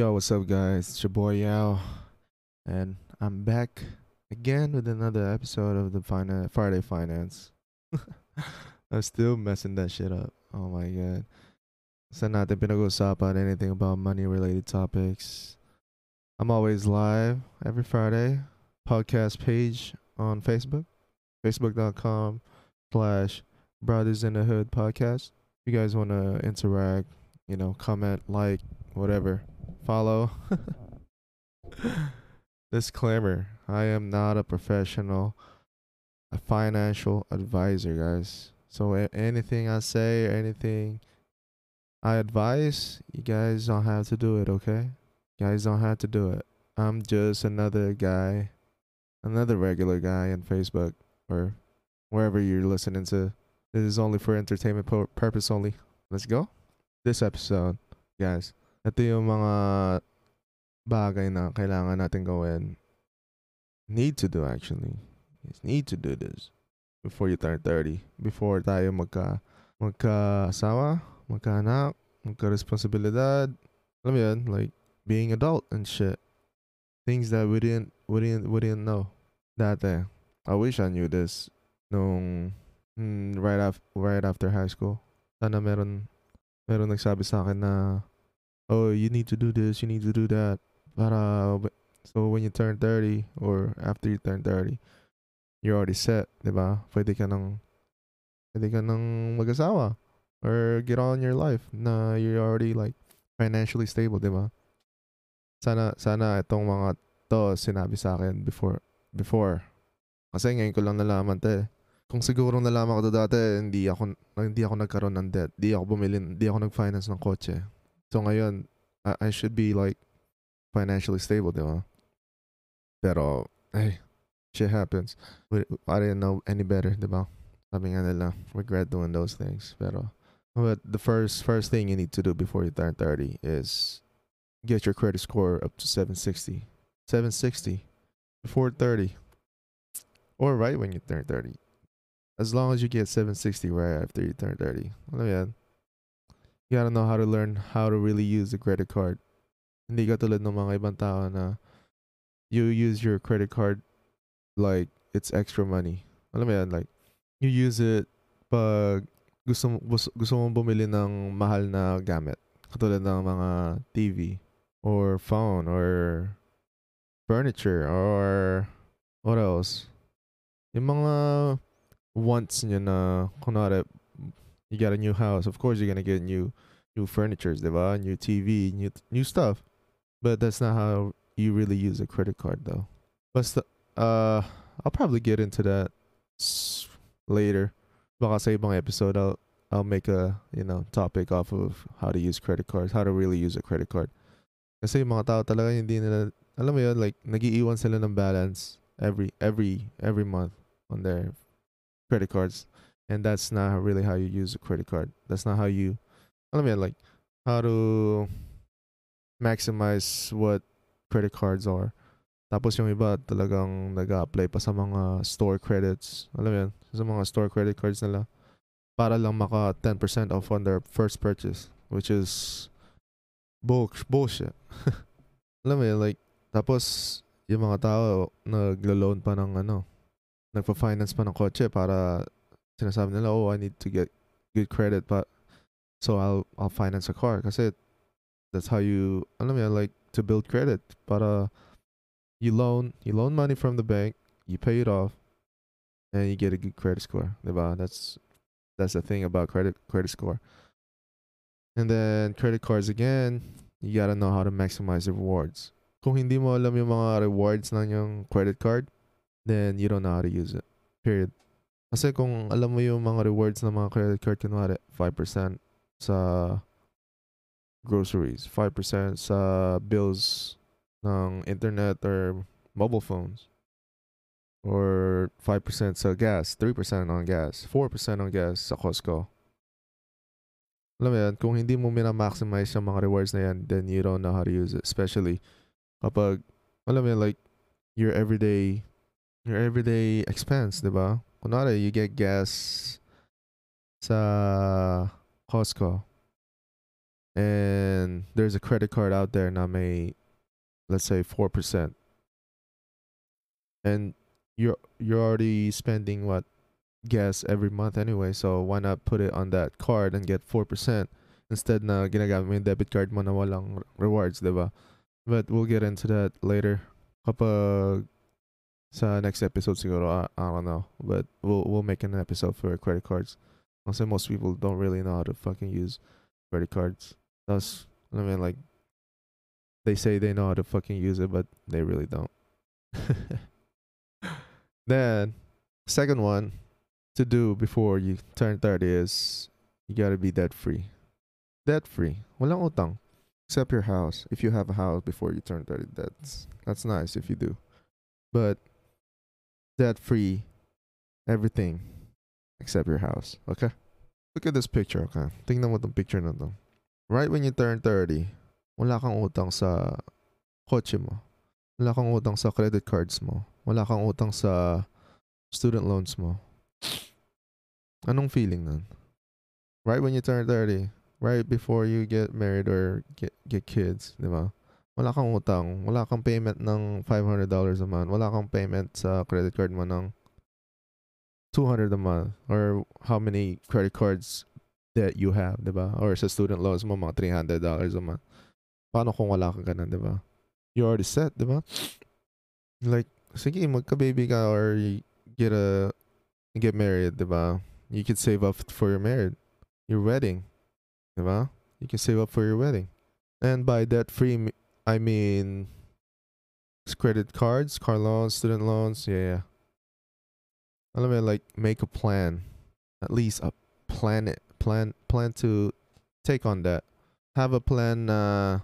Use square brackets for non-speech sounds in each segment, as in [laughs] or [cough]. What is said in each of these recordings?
Yo, what's up, guys? It's your boy Yao, and I'm back again with another episode of the Friday Finance. [laughs] I'm still messing that shit up. Oh my god. Saan natin pinag-usapan anything about money-related topics. I'm always live every Friday. Podcast page on Facebook, facebook.com slash Brothers in the Hood podcast. If you guys want to interact, you know, comment, like, whatever follow. [laughs] Disclaimer I am not a professional, a financial advisor, guys. So anything I say or anything I advise, you guys don't have to do it, okay? You guys don't have to do it. I'm just another guy, another regular guy on Facebook or wherever you're listening to. This is only for entertainment pu- purpose only. Let's go. This episode, guys. Ito yung mga bagay na kailangan natin gawin. Need to do actually. Yes, need to do this before you turn 30. Before tayo magka magka-asawa, magka-anak, magka-responsibilidad. Alam mo yun, like being adult and shit. Things that we didn't, we didn't, we didn't know. Dati, I wish I knew this nung mm, right, af- right after high school. Sana meron, meron nagsabi sa akin na oh, you need to do this, you need to do that. Para, so when you turn 30 or after you turn 30, you're already set, di ba? Pwede ka nang, pwede ka nang mag-asawa or get on your life na you're already like financially stable, di ba? Sana, sana itong mga to sinabi sa akin before, before. Kasi ngayon ko lang nalaman to eh. Kung siguro nalaman ko to dati, hindi ako, hindi ako nagkaroon ng debt. Hindi ako bumili, hindi ako nag-finance ng kotse. So ngayon, I, I should be like financially stable, di ba? Pero, hey, shit happens. I didn't know any better, di ba? Sabi nga nila, regret doing those things. Pero, but the first first thing you need to do before you turn 30 is get your credit score up to 760. 760 before 30. Or right when you turn 30. As long as you get 760 right after you turn 30. Alam mo yan? You gotta know how to learn how to really use the credit card. Hindi ka tulad ng mga ibang tao na you use your credit card like it's extra money. Alam mo yan, like, you use it pag gusto, gusto, gusto mong bumili ng mahal na gamit. Katulad ng mga TV or phone or furniture or what else? Yung mga wants nyo na, kunwari, you got a new house. Of course, you're gonna get new new furnitures, diba? New TV, new new stuff. But that's not how you really use a credit card, though. But uh, I'll probably get into that later. Baka sa ibang episode, I'll I'll make a you know topic off of how to use credit cards, how to really use a credit card. Kasi yung mga tao talaga hindi nila, alam mo yun, like, nagiiwan sila ng balance every, every, every month on their credit cards and that's not really how you use a credit card. That's not how you, alam mo yan, like how to maximize what credit cards are. Tapos yung iba talagang nag-apply pa sa mga store credits. Alam mo sa mga store credit cards nila para lang maka 10% off on their first purchase, which is bull- bullshit. [laughs] alam mo like, tapos yung mga tao naglo-loan pa ng ano, nagpa-finance pa ng kotse para sinasabi nila, oh, I need to get good credit, but so I'll I'll finance a car kasi that's how you, alam mo like to build credit para uh, you loan you loan money from the bank, you pay it off, and you get a good credit score, diba? That's that's the thing about credit credit score. And then credit cards again, you gotta know how to maximize the rewards. Kung hindi mo alam yung mga rewards ng yung credit card, then you don't know how to use it. Period. Kasi kung alam mo yung mga rewards ng mga credit card, kunwari, 5% sa groceries, 5% sa bills ng internet or mobile phones, or 5% sa gas, 3% on gas, 4% on gas sa Costco. Alam mo yan, kung hindi mo minamaximize yung mga rewards na yan, then you don't know how to use it. Especially kapag, alam mo yan, like, your everyday, your everyday expense, di ba? Kunwari, you get gas sa Costco. and there's a credit card out there na may let's say 4% and you're you're already spending what gas every month anyway so why not put it on that card and get 4% instead na ginagamit mo yung debit card mo na walang rewards, 'di ba? But we'll get into that later. Kapag sa next episode siguro, I, I don't know. But we'll we'll make an episode for credit cards. I'll say most people don't really know how to fucking use credit cards. That's I mean like they say they know how to fucking use it, but they really don't. [laughs] then second one to do before you turn 30 is you gotta be debt free. Debt free. Walang utang. Except your house. If you have a house before you turn 30, that's that's nice if you do. But debt free everything except your house. Okay? Look at this picture, okay? Tingnan mo tong picture na to. Right when you turn 30, wala kang utang sa kotse mo. Wala kang utang sa credit cards mo. Wala kang utang sa student loans mo. Anong feeling nun? Right when you turn 30, right before you get married or get get kids, di ba? Wala kang utang, wala kang payment ng $500 a month, wala kang payment sa credit card mo ng 200 a month or how many credit cards that you have, di ba? Or sa student loans mo, mga $300 a month. Paano kung wala kang ganun, di ba? You already set, di ba? Like, sige, magka-baby ka or get a, get married, di ba? You could save up for your marriage, your wedding. Diba? You can save up for your wedding. And by debt free, I mean credit cards, car loans, student loans. Yeah, yeah. I mean, like make a plan, at least a plan it, plan plan to take on that. Have a plan na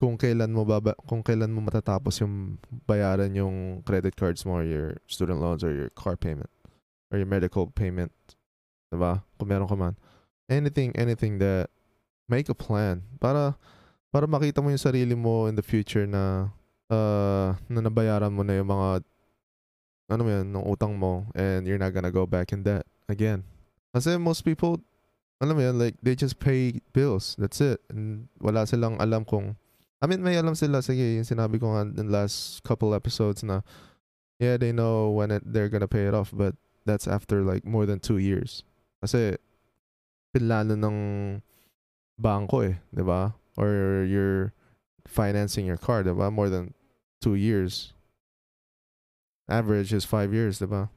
kung kailan mo baba, kung kailan mo matatapos yung bayaran yung credit cards mo or your student loans or your car payment or your medical payment. Diba? Kung meron ka man anything anything that make a plan para para makita mo yung sarili mo in the future na uh, na nabayaran mo na yung mga ano mo yun, ng utang mo and you're not gonna go back in debt again. Kasi most people, alam mo yun, like, they just pay bills. That's it. And wala silang alam kung, I mean, may alam sila, sige, yung sinabi ko nga in last couple episodes na, yeah, they know when it, they're gonna pay it off, but that's after like more than two years. Kasi, pinlano ng banko eh, 'di ba? Or you're financing your car, 'di ba? More than two years. Average is five years, 'di ba?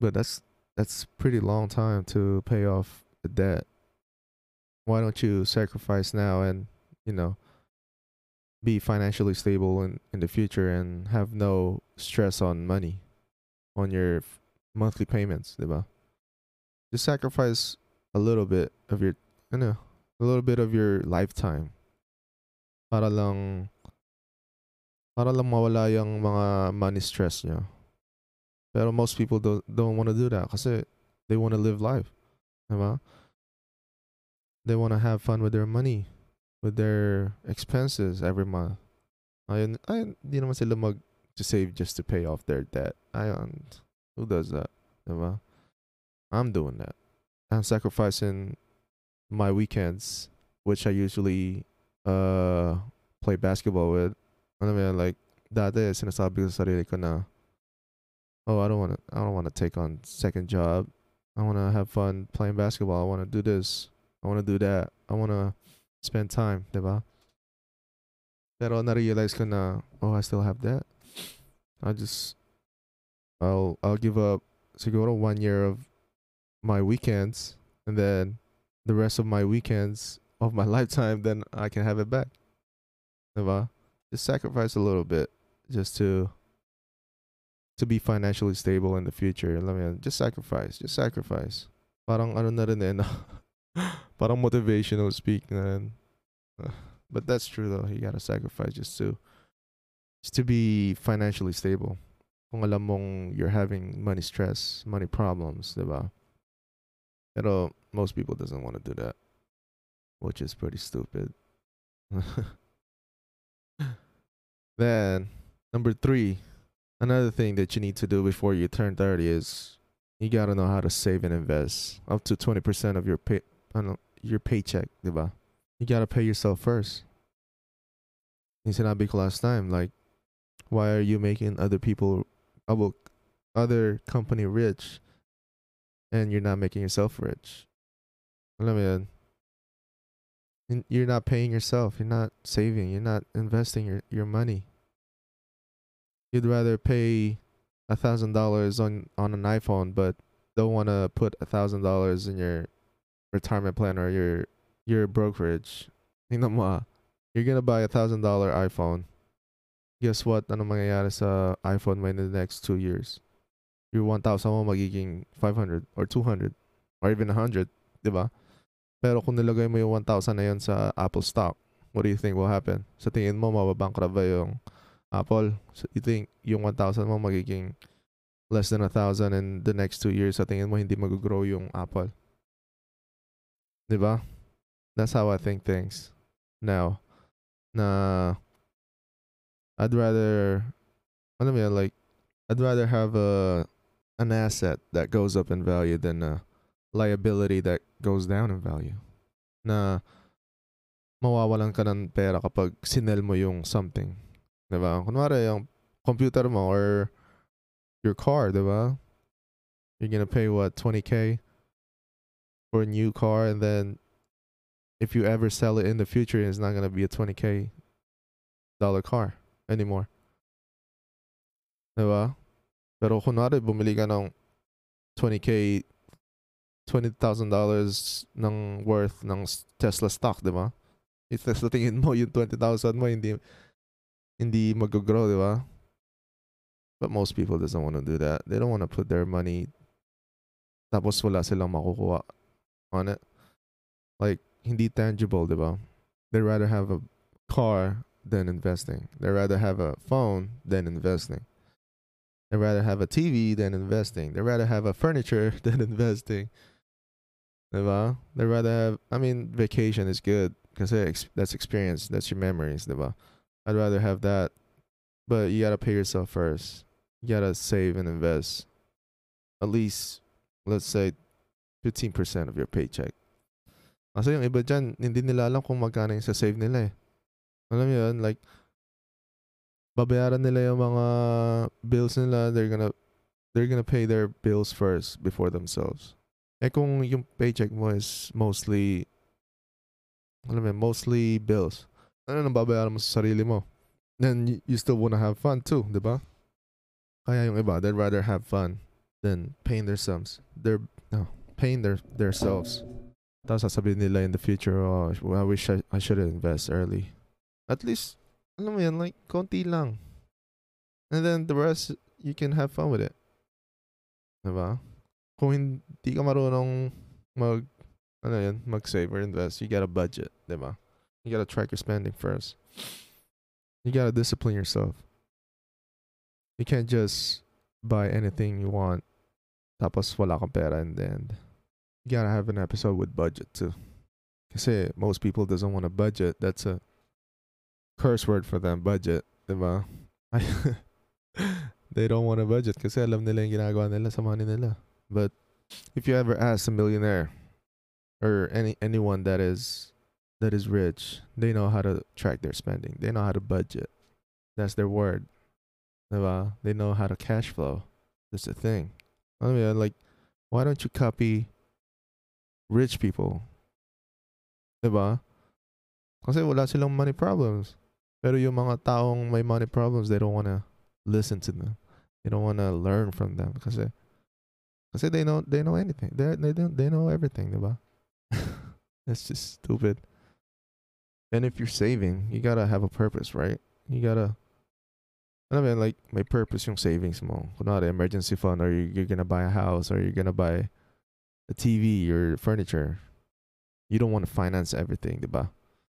But that's that's pretty long time to pay off the debt. Why don't you sacrifice now and you know be financially stable in, in the future and have no stress on money on your monthly payments, 'di ba? Just sacrifice a little bit of your you know, a little bit of your lifetime para lang para lang mawala yung mga money stress nyo. Pero most people don't don't want to do that kasi they want to live life. Diba? They want to have fun with their money, with their expenses every month. Ayun, ayun, di naman sila mag to save just to pay off their debt. Ayun, who does that? Diba? I'm doing that. I'm sacrificing my weekends, which I usually uh play basketball with. I mean, like dati sinasabi ko sa sarili ko na oh, I don't want to I don't want to take on second job. I want to have fun playing basketball. I want to do this. I want to do that. I want to spend time, diba? Pero na-realize ko na, oh, I still have that. I just, I'll, I'll give up siguro one year of my weekends and then the rest of my weekends of my [laughs] lifetime, then I can have it back. Diba? Just sacrifice a little bit just to to be financially stable in the future. Let me just sacrifice, just sacrifice. Parang ano na rin eh? [laughs] Parang motivational speak na. [sighs] But that's true though. You gotta sacrifice just to just to be financially stable. Kung alam mong you're having money stress, money problems, diba? Pero most people doesn't want to do that, which is pretty stupid. [laughs] then number three, another thing that you need to do before you turn 30 is you gotta know how to save and invest up to 20% of your pay, uh, know, your paycheck, diba? you gotta pay yourself first. Yung sinabi ko last time, like, why are you making other people, uh, about other company rich, and you're not making yourself rich? Alam mo? Hin- You're not paying yourself. You're not saving. You're not investing your, your money. You'd rather pay a thousand dollars on on an iPhone, but don't want to put a thousand dollars in your retirement plan or your your brokerage. [laughs] Ah. You're gonna buy a thousand dollar iPhone. Guess what? Ano mangyayari sa iPhone in the next two years? Your 1,000 mo magiging 500 or 200 or even 100, di ba? Pero kung nilagay mo yung 1,000 na yun sa Apple stock, what do you think will happen? Sa tingin mo, mababankrupt ba yung Apple? So you think yung 1,000 mo magiging less than 1,000 in the next two years? Sa tingin mo, hindi mag-grow yung Apple? Di ba? That's how I think things now. Na I'd rather, ano mo yun, like, I'd rather have a an asset that goes up in value than a liability that goes down in value. Na mawawalan ka ng pera kapag sinel mo yung something. Diba? Kunwari, yung computer mo or your car, diba? You're gonna pay what, 20k for a new car and then if you ever sell it in the future, it's not gonna be a 20k dollar car anymore. Diba? Pero kunwari, bumili ka ng 20k, $20,000 ng worth ng Tesla stock, di ba? If Tesla tingin mo, yung 20,000 mo, hindi, hindi mag-grow, di ba? But most people doesn't want to do that. They don't want to put their money tapos wala silang makukuha on it. Like, hindi tangible, di ba? They'd rather have a car than investing. They'd rather have a phone than investing. They'd rather have a TV than investing. They'd rather have a furniture [laughs] than investing. Diba? They'd rather have, I mean, vacation is good because that's experience. That's your memories, diba? I'd rather have that. But you gotta pay yourself first. You gotta save and invest. At least, let's say, 15% of your paycheck. Kasi yung iba dyan, hindi nila alam kung magkano yung sa save nila eh. Alam yun, like, babayaran nila yung mga bills nila, they're gonna they're gonna pay their bills first before themselves. Eh kung yung paycheck mo is mostly alam mo, mostly bills. Ano nang babayaran mo sa sarili mo? Then you, still wanna have fun too, di ba? Kaya yung iba, they'd rather have fun than paying their sums. They're no, paying their their selves. Tapos sasabihin nila in the future, oh, I wish I, I should invest early. At least alam mo yan, like, konti lang. And then the rest, you can have fun with it. Diba? Kung hindi ka marunong mag, ano yan, mag-save or invest, you gotta budget, diba? You gotta track your spending first. You gotta discipline yourself. You can't just buy anything you want tapos wala kang pera in the end. You gotta have an episode with budget too. Kasi most people doesn't want to budget. That's a curse word for them, budget, diba? [laughs] they don't want to budget kasi alam nila yung ginagawa nila sa money nila. But if you ever ask a millionaire or any anyone that is that is rich, they know how to track their spending. They know how to budget. That's their word. They know how to cash flow. That's the thing. I mean, like, why don't you copy rich people? Diba? Kasi wala silang money problems. Pero yung mga taong may money problems, they don't want to listen to them. They don't want to learn from them kasi kasi they know they know anything. They they they know everything, diba? [laughs] That's just stupid. And if you're saving, you gotta have a purpose, right? You gotta I mean, like, my purpose yung savings mo. Kunwari, emergency fund, or you're, you're gonna buy a house, or you're gonna buy a TV or furniture. You don't want to finance everything, diba?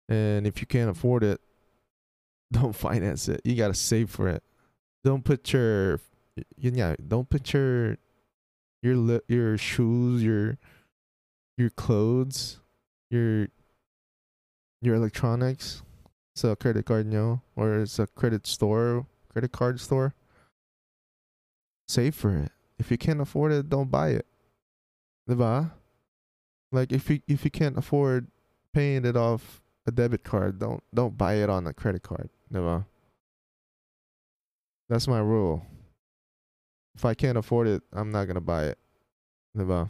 And if you can't afford it, [laughs] don't finance it. You gotta save for it. Don't put your, yun nga, don't put your, your li- your shoes, your, your clothes, your, your electronics, sa credit card nyo, or sa credit store, credit card store. Save for it. If you can't afford it, don't buy it. Diba? Like if you if you can't afford paying it off a debit card. Don't don't buy it on a credit card. Diba? That's my rule. If I can't afford it, I'm not gonna buy it. Diba?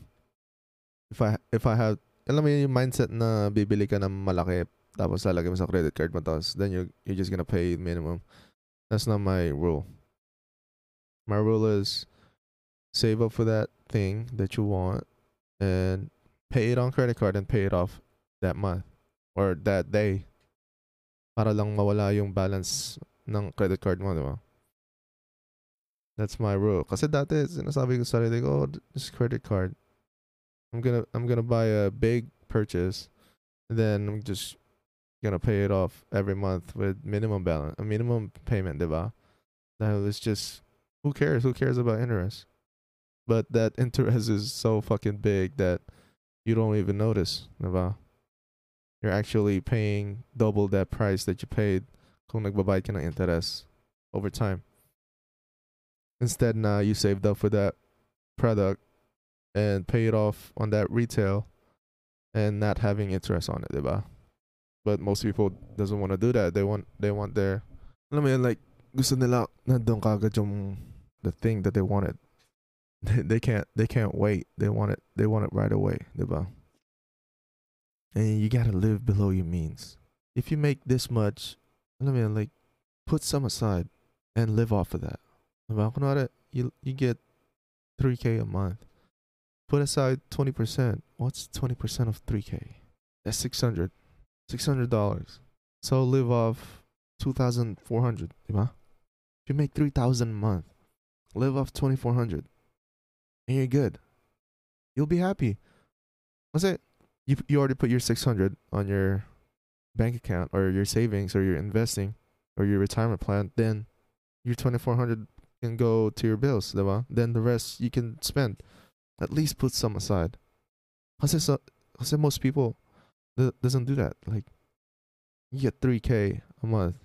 If I if I have alam mo yun yung mindset na bibili ka ng malaki tapos lalagay mo sa credit card mo tapos then you you're just gonna pay minimum. That's not my rule. My rule is save up for that thing that you want and pay it on credit card and pay it off that month or that day para lang mawala yung balance ng credit card mo, di ba? That's my rule. Kasi dati, sinasabi ko sa sarili ko, oh, this credit card. I'm gonna, I'm gonna buy a big purchase then I'm just gonna pay it off every month with minimum balance, a minimum payment, di ba? Dahil it's just, who cares? Who cares about interest? But that [laughs] interest is so fucking big that you don't even notice, diba? You're actually paying double that price that you paid kung nagbabayad ka ng interest over time. Instead now you saved up for that product and pay it off on that retail and not having interest on it, diba? But most people doesn't want to do that. They want they want their mo yun, like gusto nila nandun the thing that they wanted. [laughs] They, can't they can't wait. They want it they want it right away, diba? And you gotta live below your means. If you make this much, mo yun, like put some aside and live off of that. Kunwari, you you get 3k a month. Put aside 20%. What's 20% of 3k? That's 600. $600. So live off 2400, diba? If you make 3000 a month, live off 2400 and you're good. You'll be happy. That's it. You you already put your 600 on your bank account or your savings or your investing or your retirement plan, then your 2400 can go to your bills, diba? Then the rest you can spend. At least put some aside. Kasi, so, kasi most people th- doesn't do that. Like, you get 3K a month,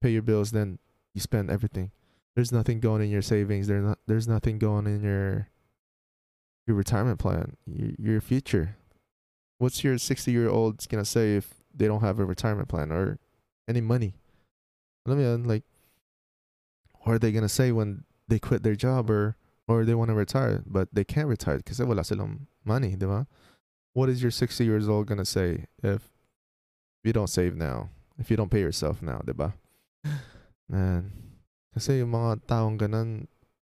pay your bills, then you spend everything. There's nothing going in your savings. There's not. There's nothing going in your your retirement plan. Your, your future. What's your 60 year old gonna say if they don't have a retirement plan or any money? Let me like, what are they gonna say when they quit their job or or they want to retire but they can't retire because they wala silang money, diba? What is your 60 years old gonna say if you don't save now? If you don't pay yourself now, diba? [sighs] Man, kasi yung mga taong ganun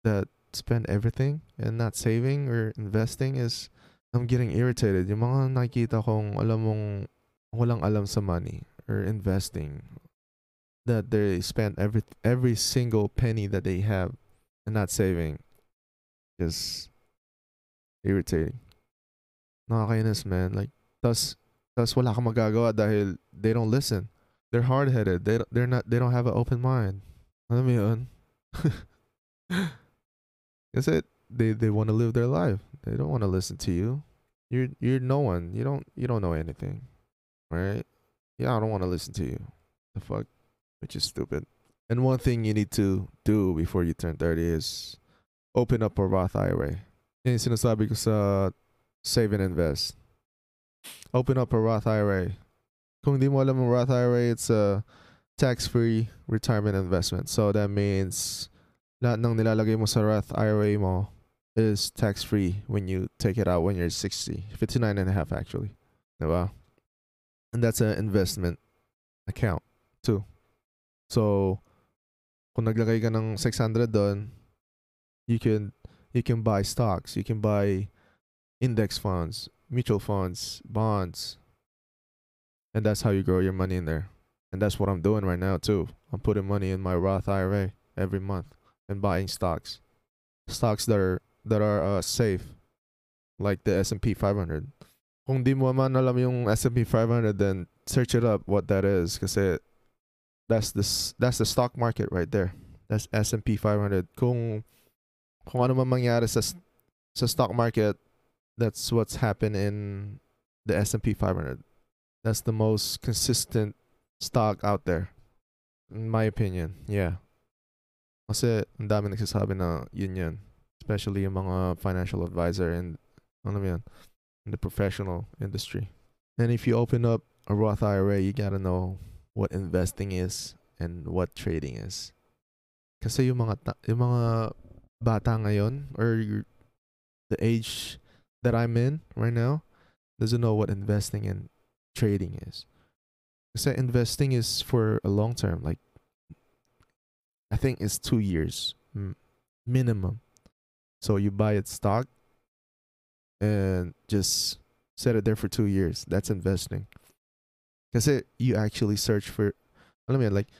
that spend everything and not saving or investing is I'm getting irritated. Yung mga nakikita kong alam mong walang alam sa money or investing that they spend every every single penny that they have and not saving is irritating. Nakakainis, man. Like, tas, tas wala kang magagawa dahil they don't listen. They're hard-headed. They, they're not, they don't have an open mind. Alam mo yun? [laughs] Kasi they, they want to live their life. They don't want to listen to you. You're, you're no one. You don't, you don't know anything. Right? Yeah, I don't want to listen to you. The fuck? Which is stupid. And one thing you need to do before you turn 30 is open up a Roth IRA. Yan yung sinasabi ko sa save and invest. Open up a Roth IRA. Kung di mo alam ang Roth IRA, it's a tax-free retirement investment. So that means lahat ng nilalagay mo sa Roth IRA mo is tax-free when you take it out when you're 60. 59 and a half actually. Diba? And that's an investment account too. So, kung naglagay ka ng 600 doon, you can you can buy stocks, you can buy index funds, mutual funds, bonds. And that's how you grow your money in there. And that's what I'm doing right now too. I'm putting money in my Roth IRA every month and buying stocks. Stocks that are that are uh, safe like the S&P 500. Kung di mo man alam yung S&P 500 then search it up what that is kasi that's the that's the stock market right there. That's S&P 500. Kung kung ano man mangyari sa sa stock market, that's what's happened in the S&P 500. That's the most consistent stock out there. In my opinion, yeah. Kasi ang dami nagsasabi na yun yun. Especially mga financial advisor and ano yan, in the professional industry. And if you open up a Roth IRA, you gotta know what investing is and what trading is. Kasi yung mga ta- yung mga bata ngayon or the age that I'm in right now doesn't know what investing and trading is. Kasi investing is for a long term, like I think it's two years minimum. So you buy it stock and just set it there for two years. That's investing. Kasi you actually search for, alam mo yan, like,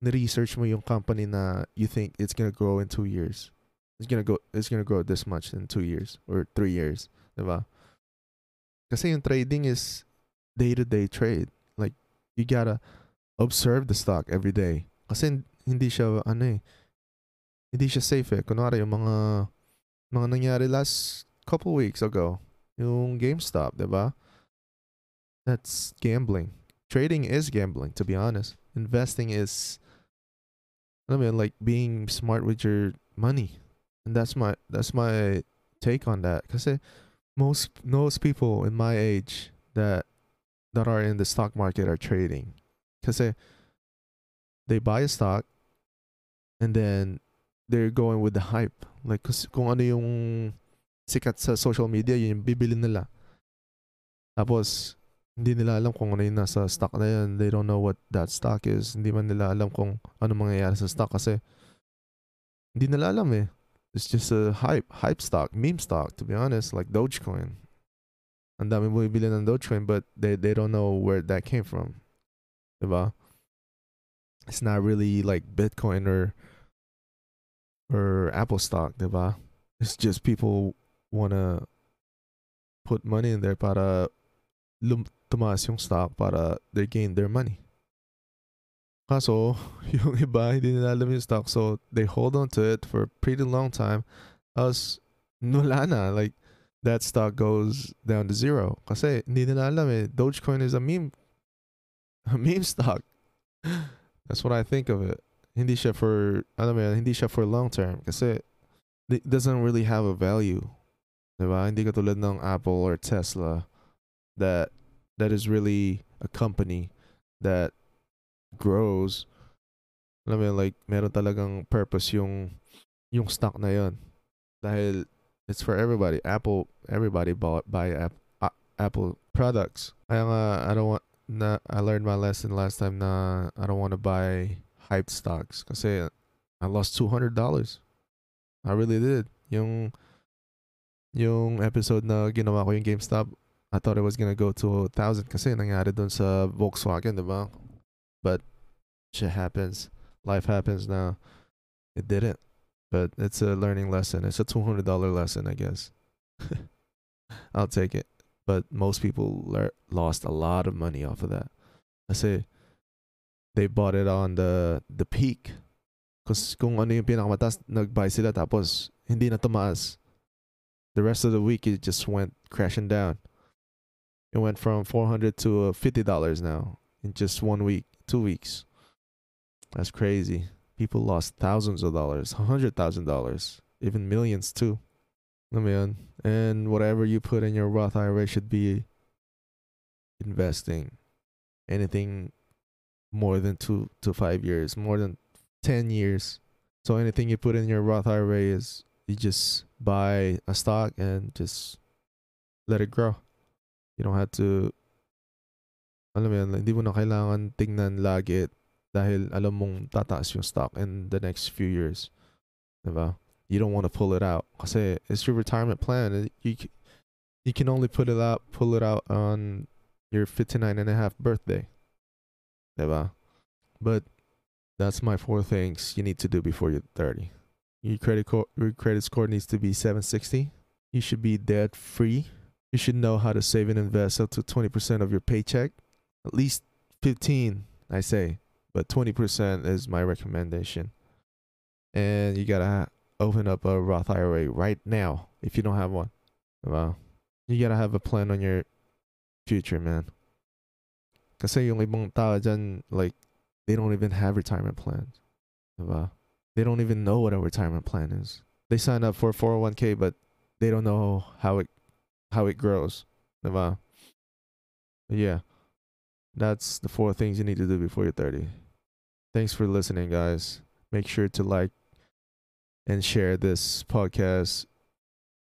research mo yung company na you think it's gonna grow in two years. It's gonna go, it's gonna grow this much in two years or three years, diba? Kasi yung trading is day-to-day trade. Like, you gotta observe the stock every day. Kasi hindi siya, ano eh, hindi siya safe eh. Kunwari, yung mga, mga nangyari last couple weeks ago, yung GameStop, diba? That's gambling. Trading is gambling, to be honest. Investing is, I mean, like being smart with your money, and that's my that's my take on that. Cause eh, most most people in my age that that are in the stock market are trading. Cause eh, they buy a stock, and then they're going with the hype. Like, cause kung ano yung sikat sa social media, yun yung bibili nila. Tapos, hindi nila alam kung ano yung nasa stock na yun. They don't know what that stock is. Hindi man nila alam kung ano mangyayari sa stock kasi hindi nila alam eh. It's just a hype, hype stock, meme stock, to be honest, like Dogecoin. Ang dami bumibili ng Dogecoin but they, they don't know where that came from. Diba? It's not really like Bitcoin or or Apple stock, diba? It's just people wanna put money in there para lum- tumaas yung stock para they gain their money. Kaso, [laughs] yung iba, hindi nila alam yung stock. So, they hold on to it for a pretty long time. Tapos, wala na. Like, that stock goes down to zero. Kasi, hindi nila alam eh. Dogecoin is a meme, [laughs] a meme stock. [laughs] That's what I think of it. Hindi siya for, alam mo yan, hindi siya for long term. Kasi, it doesn't really have a value. Diba? Hindi katulad ng Apple or Tesla that that is really a company that grows. Alam mo yun, like, meron talagang purpose yung yung stock na yon Dahil it's for everybody. Apple, everybody bought buy app, uh, Apple products. Kaya nga, I don't want, na, I learned my lesson last time na I don't want to buy hyped stocks. Kasi I lost $200. I really did. Yung, yung episode na ginawa ko yung GameStop, I thought it was gonna go to a thousand kasi nangyari dun sa Volkswagen, diba? But shit happens. Life happens now. It didn't. But it's a learning lesson. It's a two hundred dollar lesson, I guess. [laughs] I'll take it. But most people le- lost a lot of money off of that. I say they bought it on the the peak. Kasi kung ano yung pinakamataas, nag-buy sila tapos hindi na tumaas. The rest of the week, it just went crashing down. It went from 400 to uh, $50 now in just one week, two weeks. That's crazy. People lost thousands of dollars, $100,000, even millions too. I mean, and whatever you put in your Roth IRA should be investing. Anything more than two to five years, more than 10 years. So anything you put in your Roth IRA is you just buy a stock and just let it grow. You don't have to alam mo yan, hindi mo na kailangan tingnan lagi dahil alam mong tataas yung stock in the next few years. Diba? You don't want to pull it out kasi it's your retirement plan. You you can only put it out pull it out on your 59 and a half birthday. Diba? But that's my four things you need to do before you're 30. Your credit co- your credit score needs to be 760. You should be debt free. You should know how to save and invest up to 20% of your paycheck. At least 15, I say, but 20% is my recommendation. And you got to open up a Roth IRA right now if you don't have one. You got to have a plan on your future, man. Kasi yung ibang like, they don't even have retirement plans. They don't even know what a retirement plan is. They sign up for 401k, but they don't know how it how it grows. Yeah. That's the four things you need to do before you're 30. Thanks for listening, guys. Make sure to like and share this podcast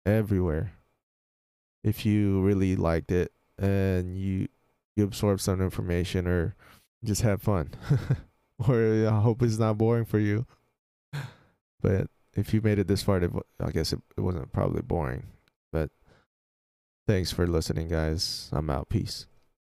everywhere. If you really liked it and you you absorb some information or just have fun. [laughs] or I hope it's not boring for you. But if you made it this far, I guess it, it wasn't probably boring. But thanks for listening, guys. I'm out. Peace.